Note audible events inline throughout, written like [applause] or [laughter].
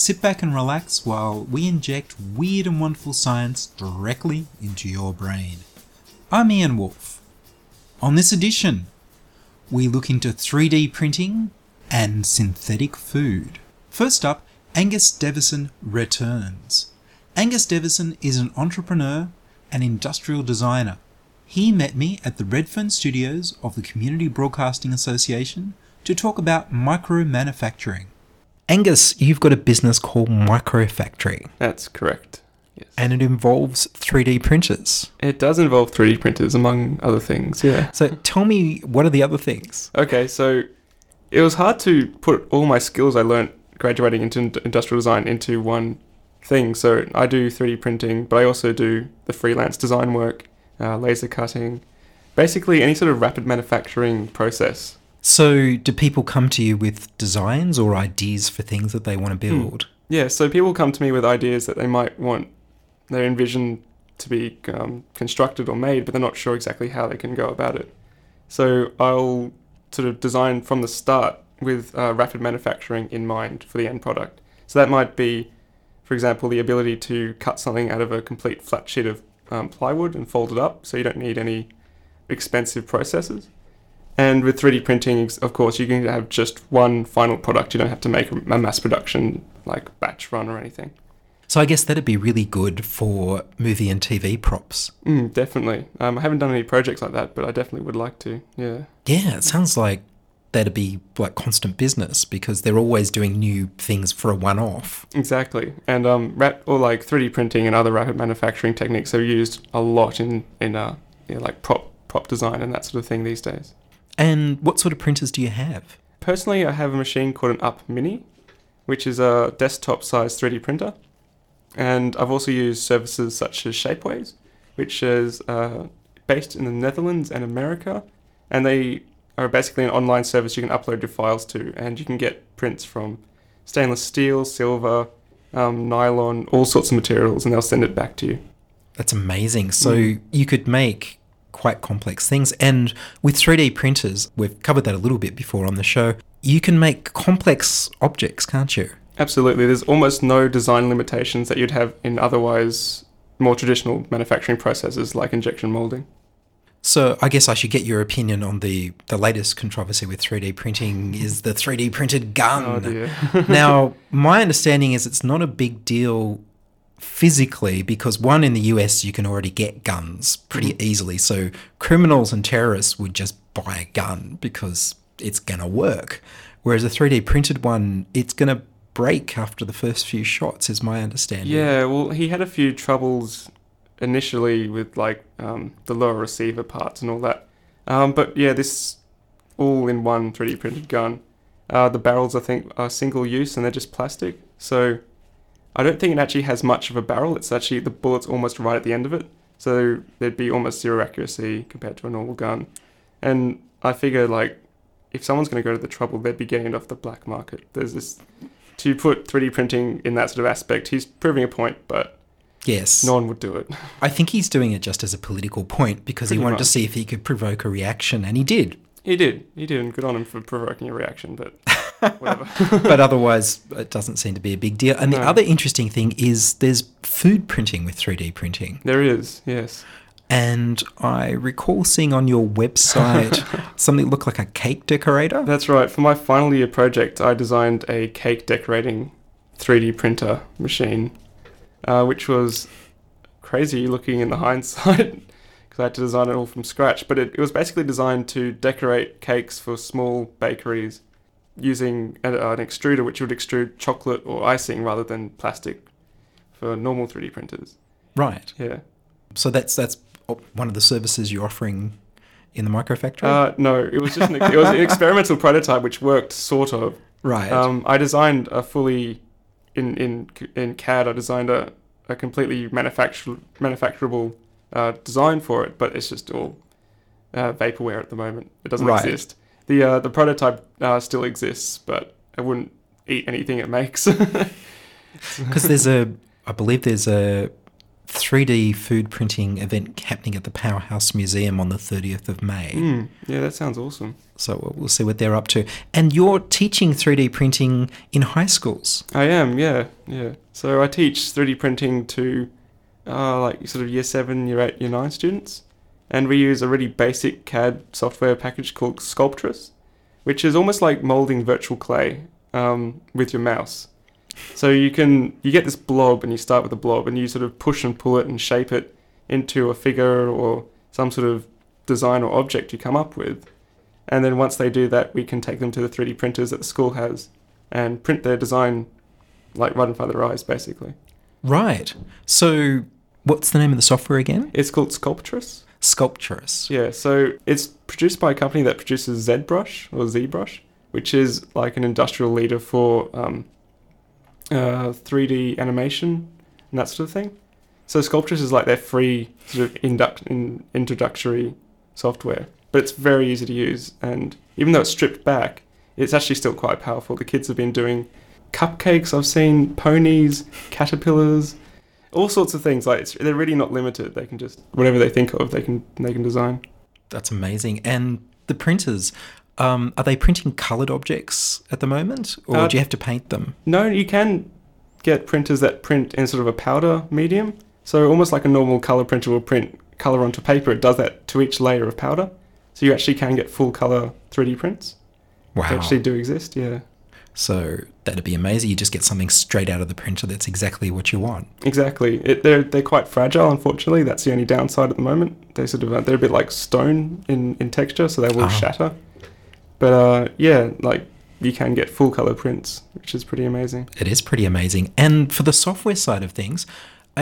Sit back and relax while we inject weird and wonderful science directly into your brain. I'm Ian Wolfe. On this edition, we look into 3D printing and synthetic food. First up, Angus Devison returns. Angus Devison is an entrepreneur and industrial designer. He met me at the Redfern studios of the Community Broadcasting Association to talk about micro manufacturing. Angus, you've got a business called Microfactory, That's correct. Yes. and it involves 3D printers. It does involve 3D printers, among other things, yeah. So tell me, what are the other things? Okay, so it was hard to put all my skills I learnt graduating into industrial design into one thing. So I do 3D printing, but I also do the freelance design work, uh, laser cutting, basically any sort of rapid manufacturing process. So, do people come to you with designs or ideas for things that they want to build? Yeah, so people come to me with ideas that they might want, they envision to be um, constructed or made, but they're not sure exactly how they can go about it. So I'll sort of design from the start with uh, rapid manufacturing in mind for the end product. So that might be, for example, the ability to cut something out of a complete flat sheet of um, plywood and fold it up, so you don't need any expensive processes. And with 3D printing, of course, you can have just one final product. You don't have to make a mass production like batch run or anything. So, I guess that'd be really good for movie and TV props. Mm, definitely. Um, I haven't done any projects like that, but I definitely would like to. Yeah. Yeah, it sounds like that'd be like constant business because they're always doing new things for a one off. Exactly. And um, rap or like 3D printing and other rapid manufacturing techniques are used a lot in in uh, you know, like prop prop design and that sort of thing these days. And what sort of printers do you have? Personally, I have a machine called an Up Mini, which is a desktop-sized 3D printer, and I've also used services such as Shapeways, which is uh, based in the Netherlands and America, and they are basically an online service you can upload your files to, and you can get prints from stainless steel, silver, um, nylon, all sorts of materials, and they'll send it back to you. That's amazing. So, you could make quite complex things. And with 3D printers, we've covered that a little bit before on the show, you can make complex objects, can't you? Absolutely. There's almost no design limitations that you'd have in otherwise more traditional manufacturing processes like injection molding. So I guess I should get your opinion on the the latest controversy with 3D printing is the 3D printed gun. Oh dear. now, [laughs] my understanding is it's not a big deal physically because one in the US you can already get guns pretty easily. So criminals and terrorists would just buy a gun because it's going to work. Whereas a 3D printed one, it's going to break after the first few shots is my understanding. Yeah, well, he had a few troubles initially with like um, the lower receiver parts and all that. Um, but yeah, this all in one 3D printed gun. Uh, the barrels, I think, are single use and they're just plastic. So I don't think it actually has much of a barrel. It's actually the bullet's almost right at the end of it. So there'd be almost zero accuracy compared to a normal gun. And I figure like if someone's going to go to the trouble, they'd be getting it off the black market. There's this to put 3D printing in that sort of aspect. He's proving a point, but Yes. no one would do it. I think he's doing it just as a political point because he Pretty wanted to see if he could provoke a reaction, and he did. He did. He did, and good on him for provoking a reaction. But whatever. [laughs] but otherwise, it doesn't seem to be a big deal. And the other interesting thing is there's food printing with 3D printing. there is. Yes. And I recall seeing on your website [laughs] something that looked like a cake decorator. That's right. For my final year project, I designed a cake decorating 3D printer machine, uh, which was crazy looking in the [laughs] hindsight because I had to design it all from scratch. But it, it was basically designed to decorate cakes for small bakeries using a, an extruder which would extrude chocolate or icing rather than plastic for normal 3D printers. Right. Yeah. So that's that's one of the services you're offering in the microfactory. Uh, no, it was just an, it was an [laughs] experimental prototype which worked sort of. right. Um, I designed a fully in in in CAD, I designed a, a completely manufactur manufacturable uh, design for it, but it's just all uh, vaporware at the moment. It doesn't Right. exist. The uh, the prototype uh, still exists, but I wouldn't eat anything it makes. [laughs] Because there's a, I believe there's a 3D food printing event happening at the Powerhouse Museum on the 30th of May. Hmm, yeah, that sounds awesome. So we'll- we'll see what they're up to. And you're teaching 3D printing in high schools. I am, yeah, yeah. So I teach 3D printing to uh, like sort of year seven, year eight, year nine students, and we use a really basic CAD software package called Sculptris, which is almost like molding virtual clay um, with your mouse. So you can you get this blob, and you start with a blob, and you sort of push and pull it and shape it into a figure or some sort of design or object you come up with. And then once they do that, we can take them to the 3D printers that the school has and print their design like right in front of their eyes, basically. Right. So what's the name of the software again? It's called Sculptris. Sculpturous. Yeah, so it's produced by a company that produces ZBrush or ZBrush, which is like an industrial leader for um, uh, 3D animation and that sort of thing. So Sculptris is like their free sort of induct- in, introductory software, but it's very easy to use. And even though it's stripped back, it's actually still quite powerful. The kids have been doing cupcakes. I've seen ponies, caterpillars, all sorts of things. Like it's, they're really not limited. They can just whatever they think of, they can they can design. That's amazing. And the printers, um, are they printing coloured objects at the moment, or Uh, do you have to paint them? No, you can get printers that print in sort of a powder medium. So almost like a normal color printer will print color onto paper, it does that to each layer of powder. So you actually can get full color 3D prints. Wow. They actually do exist, yeah. So that'd be amazing. You just get something straight out of the printer that's exactly what you want. Exactly. It, they're they're quite fragile. Unfortunately, that's the only downside at the moment. They sort of uh, they're a bit like stone in, in texture, so they will Ah. shatter. But uh, yeah, like you can get full color prints, which is pretty amazing. It is pretty amazing. And for the software side of things,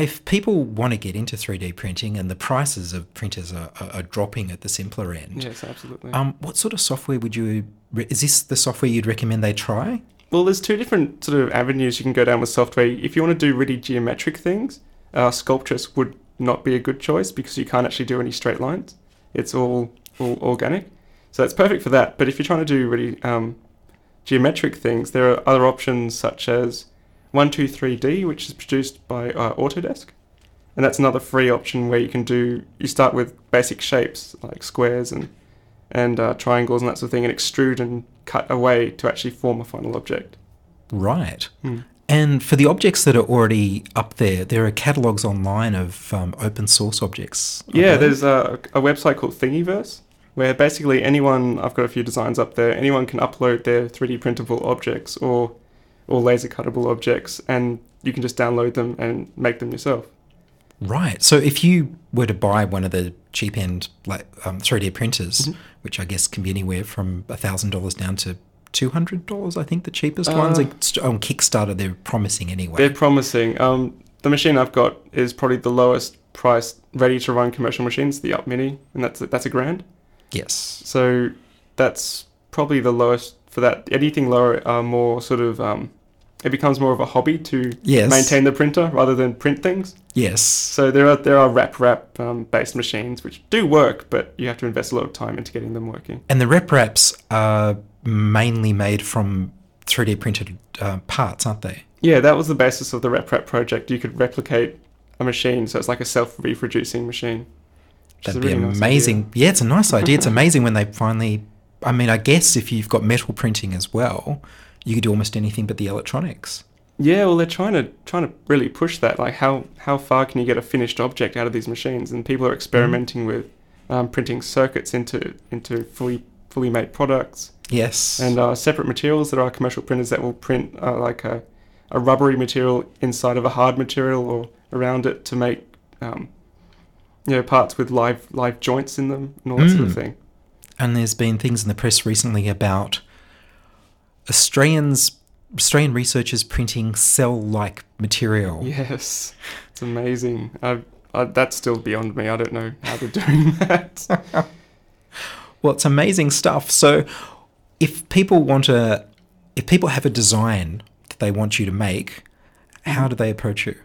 if people want to get into 3D printing and the prices of printers are, are, are dropping at the simpler end, Yes, absolutely. um, what sort of software would you? Re- is this the software you'd recommend they try? Well, there's two different sort of avenues you can go down with software. If you want to do really geometric things, uh, Sculptris would not be a good choice because you can't actually do any straight lines. It's all all organic, so it's perfect for that. But if you're trying to do really um, geometric things, there are other options such as 123D, which is produced by uh, Autodesk, and that's another free option where you can do. You start with basic shapes like squares and and uh, triangles and that sort of thing, and extrude and cut away to actually form a final object. Right. Hmm. And for the objects that are already up there, there are catalogs online of um, open source objects. Yeah, there? there's a, a website called Thingiverse where basically anyone, I've got a few designs up there, anyone can upload their 3D printable objects or, or laser cuttable objects and you can just download them and make them yourself. Right. So if you were to buy one of the cheap end like um, 3D printers, Mm-hmm. which I guess can be anywhere from thousand dollars down to two hundred dollars, I think the cheapest ones Uh, Like, on Kickstarter. They're promising anyway. They're promising. Um, the machine I've got is probably the lowest priced ready to run commercial machines, the Up Mini, and that's that's a grand. yes. So that's probably the lowest for that. Anything lower are more sort of um, it becomes more of a hobby to Yes. maintain the printer rather than print things. Yes. So there are there are RepRap um, based machines which do work, but you have to invest a lot of time into getting them working. And the RepRaps are mainly made from 3D printed uh, parts, aren't they? Yeah, that was the basis of the RepRap project. You could replicate a machine, so it's like a self reproducing machine. That'd be really nice amazing. idea. yeah, it's a nice idea. It's [laughs] amazing when they finally. I mean, I guess if you've got metal printing as well, you could do almost anything but the electronics. Yeah, well, they're trying to trying to really push that. Like, how how far can you get a finished object out of these machines? And people are experimenting with um, printing circuits into into fully fully made products Yes. and uh, separate materials. There are commercial printers that will print uh, like a, a rubbery material inside of a hard material or around it to make um, you know parts with live live joints in them and all that sort of Mm. thing. And there's been things in the press recently about Australians, Australian researchers printing cell-like material. Yes, it's amazing. I, I, that's still beyond me. I don't know how they're doing [laughs] that. Well, it's amazing stuff. So, if people want to, if people have a design that they want you to make, how do they approach you?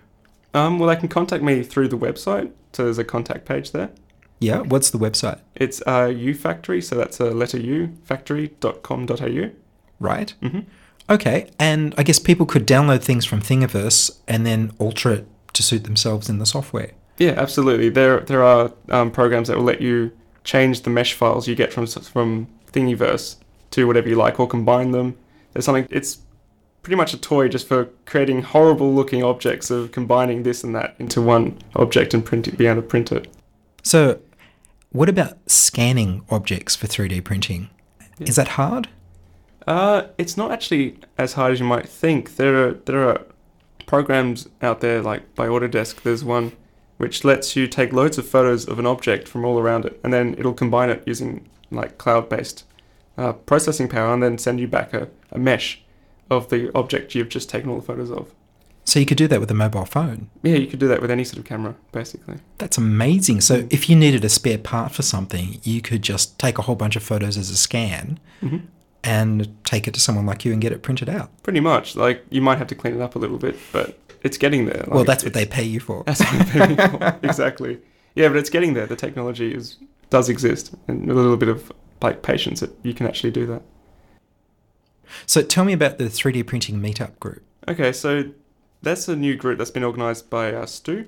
Um, well, they can contact me through the website. So there's a contact page there. Yeah, what's the website? It's uh, U Factory, so that's a letter U, factory.com.au. Right? Mm-hmm. Okay, and I guess people could download things from Thingiverse and then alter it to suit themselves in the software. Yeah, absolutely. There there are um, programs that will let you change the mesh files you get from from Thingiverse to whatever you like, or combine them. There's something. It's pretty much a toy just for creating horrible looking objects of combining this and that into one object and print it, be able to print it. So, what about scanning objects for 3D printing? Is that hard? Uh, it's not actually as hard as you might think. There are there are programs out there like by Autodesk. There's one which lets you take loads of photos of an object from all around it, and then it'll combine it using like cloud-based uh, processing power, and then send you back a, a mesh of the object you've just taken all the photos of. So, you could do that with a mobile phone. Yeah, you could do that with any sort of camera, basically. That's amazing. So, if you needed a spare part for something, you could just take a whole bunch of photos as a scan hmm and take it to someone like you and get it printed out. Pretty much. Like you might have to clean it up a little bit, but it's getting there. well, that's what they pay you for. That's what they pay me for. [laughs] exactly. Yeah, but it's getting there. The technology is does exist, and a little bit of like patience, it, you can actually do that. So, tell me about the 3D printing meetup group. Okay, so that's a new group that's been organised by uh, Stu.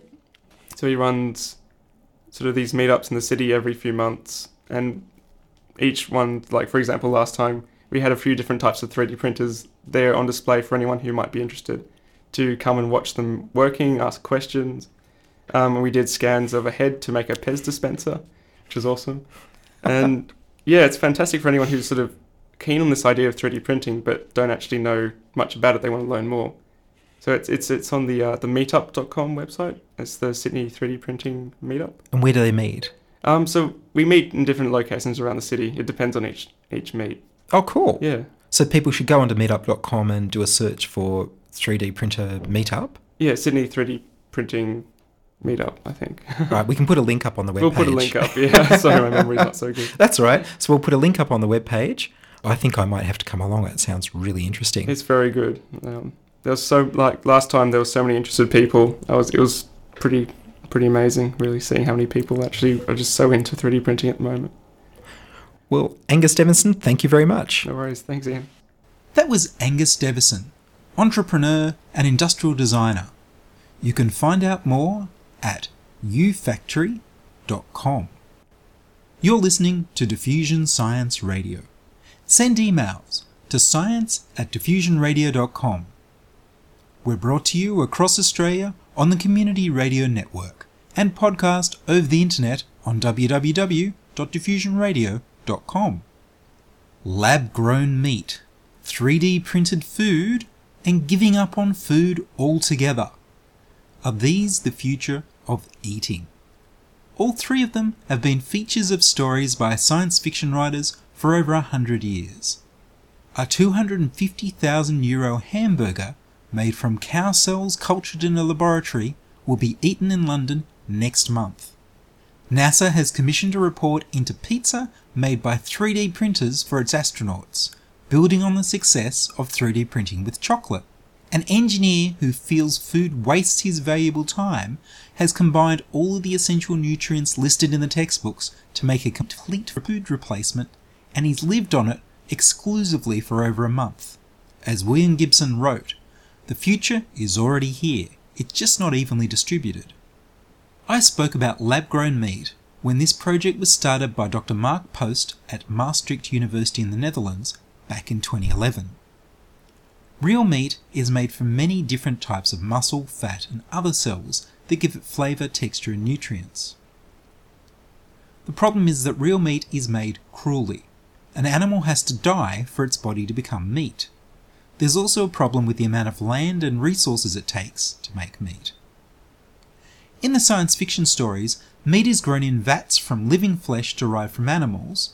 So he runs sort of these meetups in the city every few months, and each one, like for example, last time we had a few different types of 3D printers there on display for anyone who might be interested to come and watch them working, ask questions. Um, and we did scans of a head to make a Pez dispenser, which is awesome. And [laughs] yeah, it's fantastic for anyone who's sort of keen on this idea of 3D printing but don't actually know much about it. They want to learn more. So it's it's it's on the uh, the meetup.com website. It's the Sydney 3D printing meetup. And where do they meet? Um, so we meet in different locations around the city. It depends on each each meet. Oh, cool. Yeah, So, people should go onto meetup.com and do a search for 3D printer meetup. yeah, Sydney 3D printing meetup. I think [laughs] Right, we can put a link up on the webpage. we'll put a link up. Yeah, [laughs] sorry, my memory's not so good. That's all right. So we'll put a link up on the webpage. I think I might have to come along. It sounds really interesting. It's very good. Um, there was so like last time there was so many interested people. I was it was pretty pretty amazing really seeing how many people actually are just so into 3D printing at the moment. Well, Angus Devinson, thank you very much. No worries. Thanks, Ian. That was Angus Devison, entrepreneur and industrial designer. You can find out more at ufactory.com. You're listening to Diffusion Science Radio. Send emails to science at diffusionradio.com. We're brought to you across Australia on the Community Radio Network and podcast over the internet on www.diffusionradio.com. Lab grown meat, 3D printed food, and giving up on food altogether. Are these the future of eating? All three of them have been features of stories by science fiction writers for over a hundred years. A 250,000 euro hamburger made from cow cells cultured in a laboratory will be eaten in London next month. NASA has commissioned a report into pizza made by 3D printers for its astronauts, building on the success of 3D printing with chocolate. An engineer who feels food wastes his valuable time has combined all of the essential nutrients listed in the textbooks to make a complete food replacement, and he's lived on it exclusively for over a month. As William Gibson wrote, the future is already here, it's just not evenly distributed. I spoke about lab grown meat when this project was started by Dr. Mark Post at Maastricht University in the Netherlands back in 2011. Real meat is made from many different types of muscle, fat, and other cells that give it flavour, texture, and nutrients. The problem is that real meat is made cruelly. An animal has to die for its body to become meat. There's also a problem with the amount of land and resources it takes to make meat. In the science fiction stories, meat is grown in vats from living flesh derived from animals,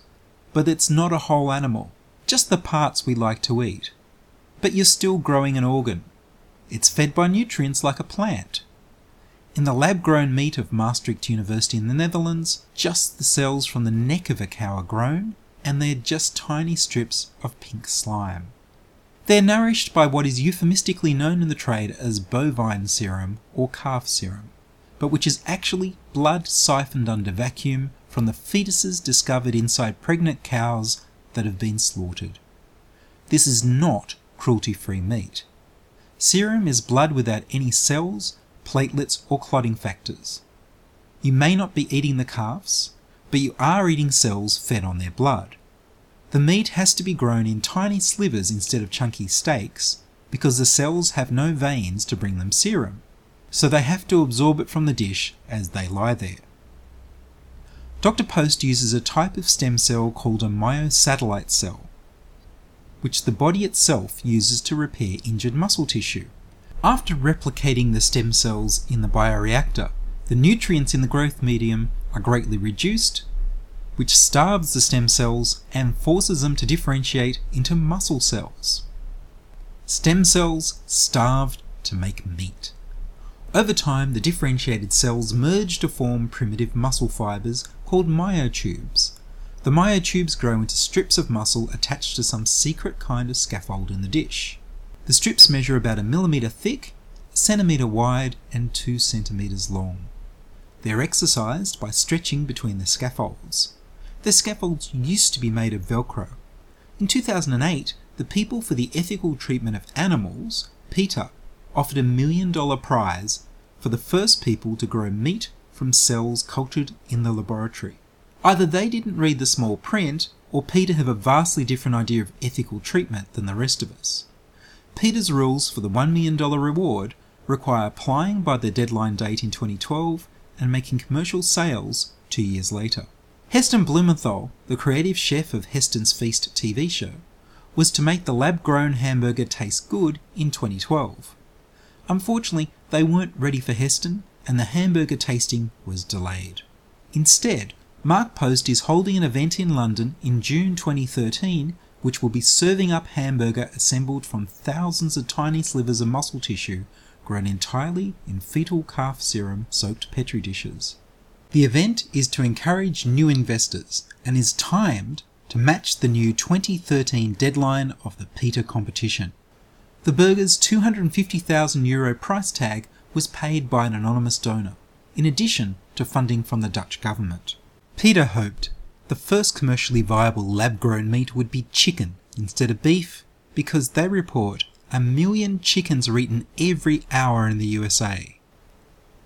but it's not a whole animal, just the parts we like to eat. But you're still growing an organ. It's fed by nutrients like a plant. In the lab grown meat of Maastricht University in the Netherlands, just the cells from the neck of a cow are grown, and they're just tiny strips of pink slime. They're nourished by what is euphemistically known in the trade as bovine serum or calf serum, but which is actually blood siphoned under vacuum from the fetuses discovered inside pregnant cows that have been slaughtered. This is not cruelty free meat. Serum is blood without any cells, platelets, or clotting factors. You may not be eating the calves, but you are eating cells fed on their blood. The meat has to be grown in tiny slivers instead of chunky steaks because the cells have no veins to bring them serum, so they have to absorb it from the dish as they lie there. Dr. Post uses a type of stem cell called a myosatellite cell, which the body itself uses to repair injured muscle tissue. After replicating the stem cells in the bioreactor, the nutrients in the growth medium are greatly reduced which starves the stem cells and forces them to differentiate into muscle cells. Stem cells starved to make meat. Over time, the differentiated cells merge to form primitive muscle fibers called myotubes. The myotubes grow into strips of muscle attached to some secret kind of scaffold in the dish. The strips measure about a millimetre thick, a centimetre wide, and two centimetres long. They're exercised by stretching between the scaffolds. The scaffolds used to be made of Velcro. In 2008, the People for the Ethical Treatment of Animals, PETA, offered a million dollar prize for the first people to grow meat from cells cultured in the laboratory. Either they didn't read the small print, or PETA have a vastly different idea of ethical treatment than the rest of us. PETA's rules for the $1 million reward require applying by the deadline date in 2012 and making commercial sales two years later. Heston Blumenthal, the creative chef of Heston's Feast TV show, was to make the lab grown hamburger taste good in 2012. Unfortunately, they weren't ready for Heston, and the hamburger tasting was delayed. Instead, Mark Post is holding an event in London in June 2013 which will be serving up hamburger assembled from thousands of tiny slivers of muscle tissue grown entirely in fetal calf serum soaked petri dishes. The event is to encourage new investors and is timed to match the new 2013 deadline of the PETA competition. The burger's 250,000 euro price tag was paid by an anonymous donor, in addition to funding from the Dutch government. PETA hoped the first commercially viable lab grown meat would be chicken instead of beef because they report a million chickens are eaten every hour in the USA.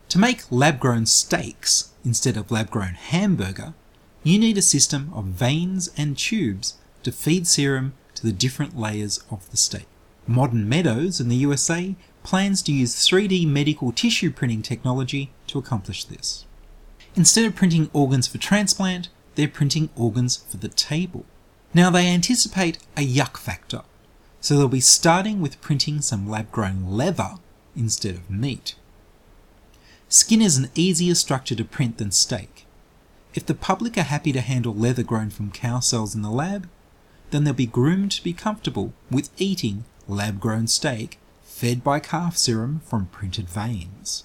To make lab grown steaks instead of lab grown hamburger, you need a system of veins and tubes to feed serum to the different layers of the steak. Modern Meadows in the USA plans to use 3D medical tissue printing technology to accomplish this. Instead of printing organs for transplant, they're printing organs for the table. Now they anticipate a yuck factor, so they'll be starting with printing some lab grown leather instead of meat. Skin is an easier structure to print than steak. If the public are happy to handle leather grown from cow cells in the lab, then they'll be groomed to be comfortable with eating lab grown steak fed by calf serum from printed veins.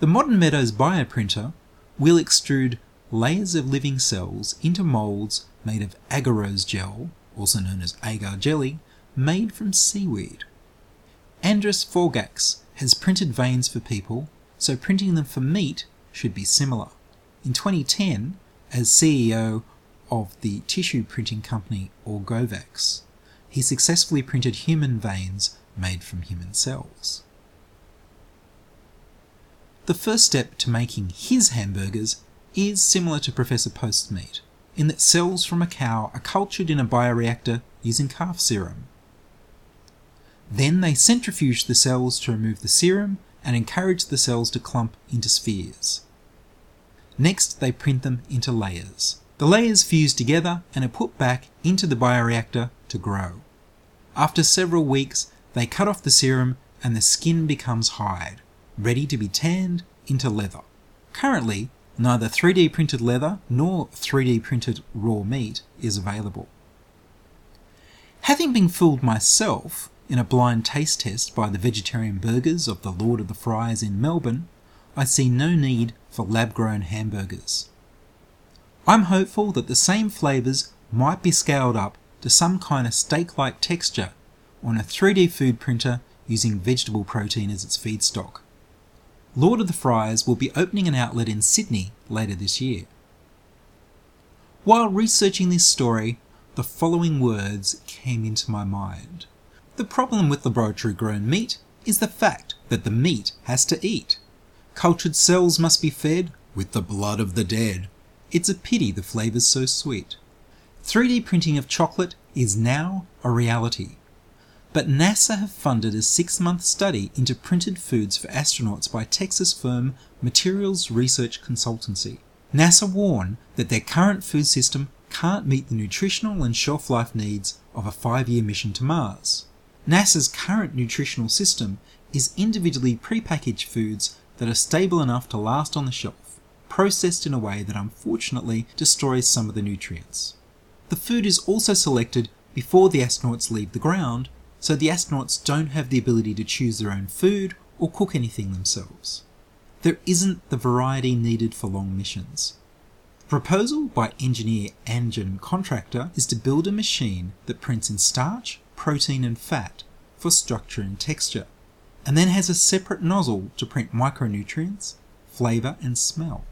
The Modern Meadows bioprinter will extrude layers of living cells into moulds made of agarose gel, also known as agar jelly, made from seaweed. Andras Forgacs has printed veins for people so printing them for meat should be similar. In 2010, as CEO of the tissue printing company Organovo, he successfully printed human veins made from human cells. The first step to making his hamburgers is similar to Professor Post's meat, in that cells from a cow are cultured in a bioreactor using calf serum. Then they centrifuge the cells to remove the serum and encourage the cells to clump into spheres. Next, they print them into layers. The layers fuse together and are put back into the bioreactor to grow. After several weeks, they cut off the serum and the skin becomes hide, ready to be tanned into leather. Currently, neither 3D printed leather nor 3D printed raw meat is available. Having been fooled myself, in a blind taste test by the vegetarian burgers of the Lord of the Fries in Melbourne, I see no need for lab grown hamburgers. I'm hopeful that the same flavours might be scaled up to some kind of steak like texture on a 3D food printer using vegetable protein as its feedstock. Lord of the Fries will be opening an outlet in Sydney later this year. While researching this story, the following words came into my mind. The problem with laboratory grown meat is the fact that the meat has to eat. Cultured cells must be fed with the blood of the dead. It's a pity the flavour's so sweet. 3D printing of chocolate is now a reality. But NASA have funded a six month study into printed foods for astronauts by Texas firm Materials Research Consultancy. NASA warn that their current food system can't meet the nutritional and shelf life needs of a five year mission to Mars. NASA's current nutritional system is individually prepackaged foods that are stable enough to last on the shelf, processed in a way that unfortunately destroys some of the nutrients. The food is also selected before the astronauts leave the ground, so the astronauts don't have the ability to choose their own food or cook anything themselves. There isn't the variety needed for long missions. The proposal by engineer Anjan Contractor is to build a machine that prints in starch, protein, and fat for structure and texture, and then has a separate nozzle to print micronutrients, flavour, and smell.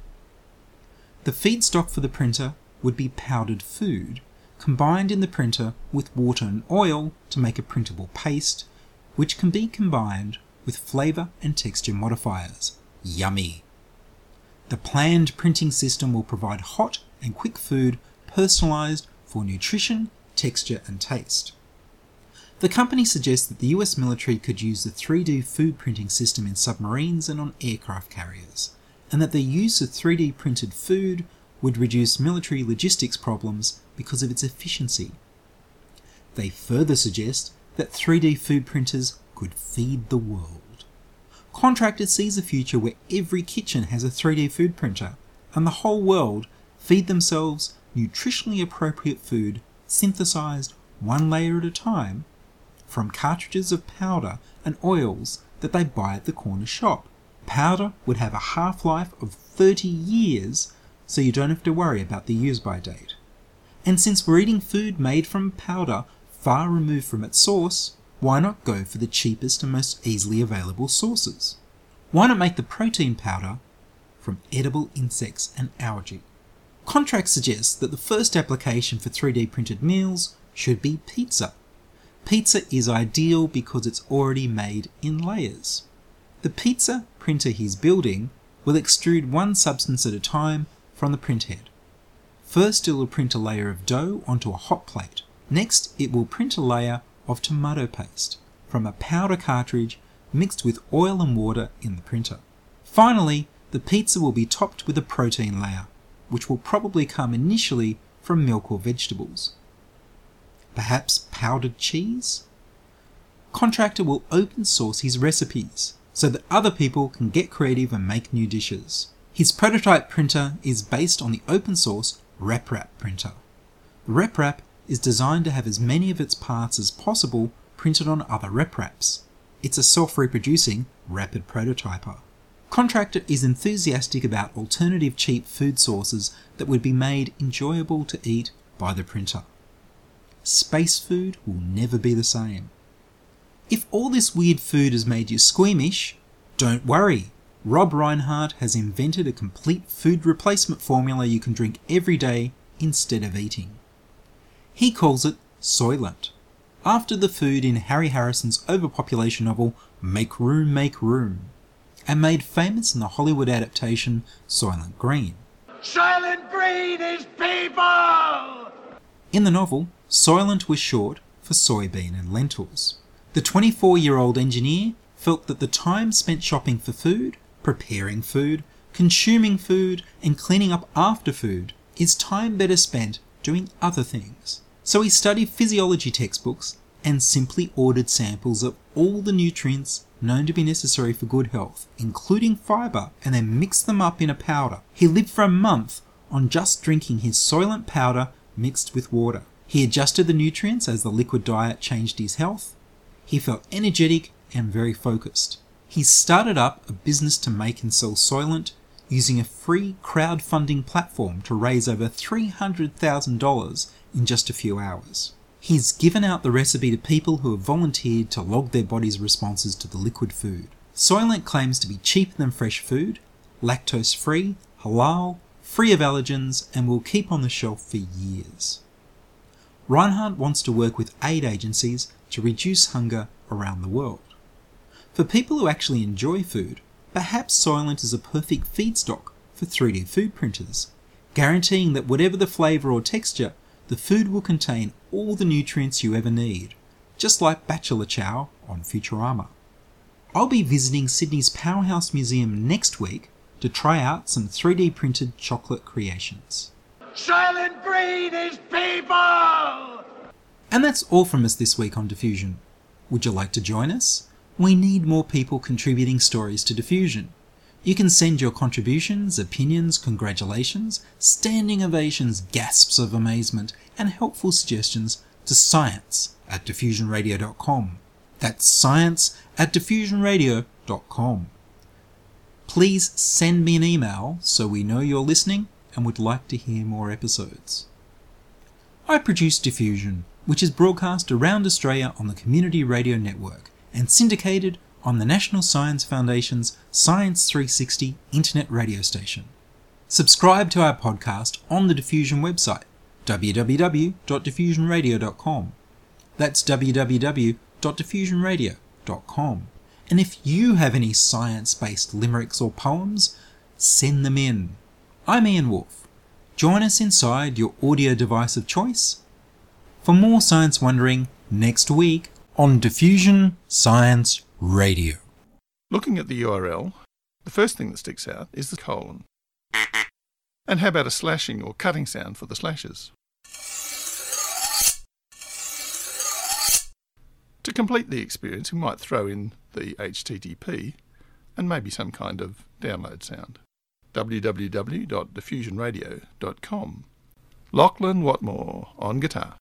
The feedstock for the printer would be powdered food, combined in the printer with water and oil to make a printable paste, which can be combined with flavour and texture modifiers. Yummy! The planned printing system will provide hot and quick food personalised for nutrition, texture, and taste. The company suggests that the US military could use the 3D food printing system in submarines and on aircraft carriers, and that the use of 3D printed food would reduce military logistics problems because of its efficiency. They further suggest that 3D food printers could feed the world. Contractor sees a future where every kitchen has a 3D food printer, and the whole world feed themselves nutritionally appropriate food synthesized one layer at a time from cartridges of powder and oils that they buy at the corner shop. Powder would have a half life of 30 years, so you don't have to worry about the use by date. And since we're eating food made from powder far removed from its source, why not go for the cheapest and most easily available sources? Why not make the protein powder from edible insects and algae? Contract suggests that the first application for 3D printed meals should be pizza. Pizza is ideal because it's already made in layers. The pizza printer he's building will extrude one substance at a time from the printhead. First, it will print a layer of dough onto a hot plate. Next, it will print a layer of tomato paste from a powder cartridge mixed with oil and water in the printer. Finally, the pizza will be topped with a protein layer, which will probably come initially from milk or vegetables. Perhaps powdered cheese? Contractor will open source his recipes so that other people can get creative and make new dishes. His prototype printer is based on the open source RepRap printer. The RepRap is designed to have as many of its parts as possible printed on other RepRaps. It's a self reproducing rapid prototyper. Contractor is enthusiastic about alternative cheap food sources that would be made enjoyable to eat by the printer. Space food will never be the same. If all this weird food has made you squeamish, don't worry. Rob Rhinehart has invented a complete food replacement formula you can drink every day instead of eating. He calls it Soylent, after the food in Harry Harrison's overpopulation novel Make Room, Make Room, and made famous in the Hollywood adaptation Soylent Green. Soylent Green is people! In the novel, Soylent was short for soybean and lentils. The 24 year old engineer felt that the time spent shopping for food, preparing food, consuming food, and cleaning up after food is time better spent doing other things. So he studied physiology textbooks and simply ordered samples of all the nutrients known to be necessary for good health, including fibre, and then mixed them up in a powder. He lived for a month on just drinking his Soylent powder mixed with water. He adjusted the nutrients as the liquid diet changed his health. He felt energetic and very focused. He started up a business to make and sell Soylent using a free crowdfunding platform to raise over $300,000 in just a few hours. He's given out the recipe to people who have volunteered to log their body's responses to the liquid food. Soylent claims to be cheaper than fresh food, lactose free, halal, free of allergens, and will keep on the shelf for years. Rhinehart wants to work with aid agencies to reduce hunger around the world. For people who actually enjoy food, perhaps Soylent is a perfect feedstock for 3D food printers, guaranteeing that whatever the flavour or texture, the food will contain all the nutrients you ever need, just like Bachelor Chow on Futurama. I'll be visiting Sydney's Powerhouse Museum next week to try out some 3D printed chocolate creations. Soylent Green is people! And that's all from us this week on Diffusion. Would you like to join us? We need more people contributing stories to Diffusion. You can send your contributions, opinions, congratulations, standing ovations, gasps of amazement, and helpful suggestions to science at diffusionradio.com. That's science at diffusionradio.com. Please send me an email so we know you're listening and would like to hear more episodes. I produce Diffusion, which is broadcast around Australia on the Community Radio Network and syndicated on the National Science Foundation's Science 360 internet radio station. Subscribe to our podcast on the Diffusion website, www.diffusionradio.com. That's www.diffusionradio.com. And if you have any science based limericks or poems, send them in. I'm Ian Wolfe. Join us inside your audio device of choice for more science wondering next week on Diffusion Science Radio. Looking at the URL, the first thing that sticks out is the colon. And how about a slashing or cutting sound for the slashes? To complete the experience, we might throw in the HTTP and maybe some kind of download sound. www.diffusionradio.com. Lachlan Watmore on guitar.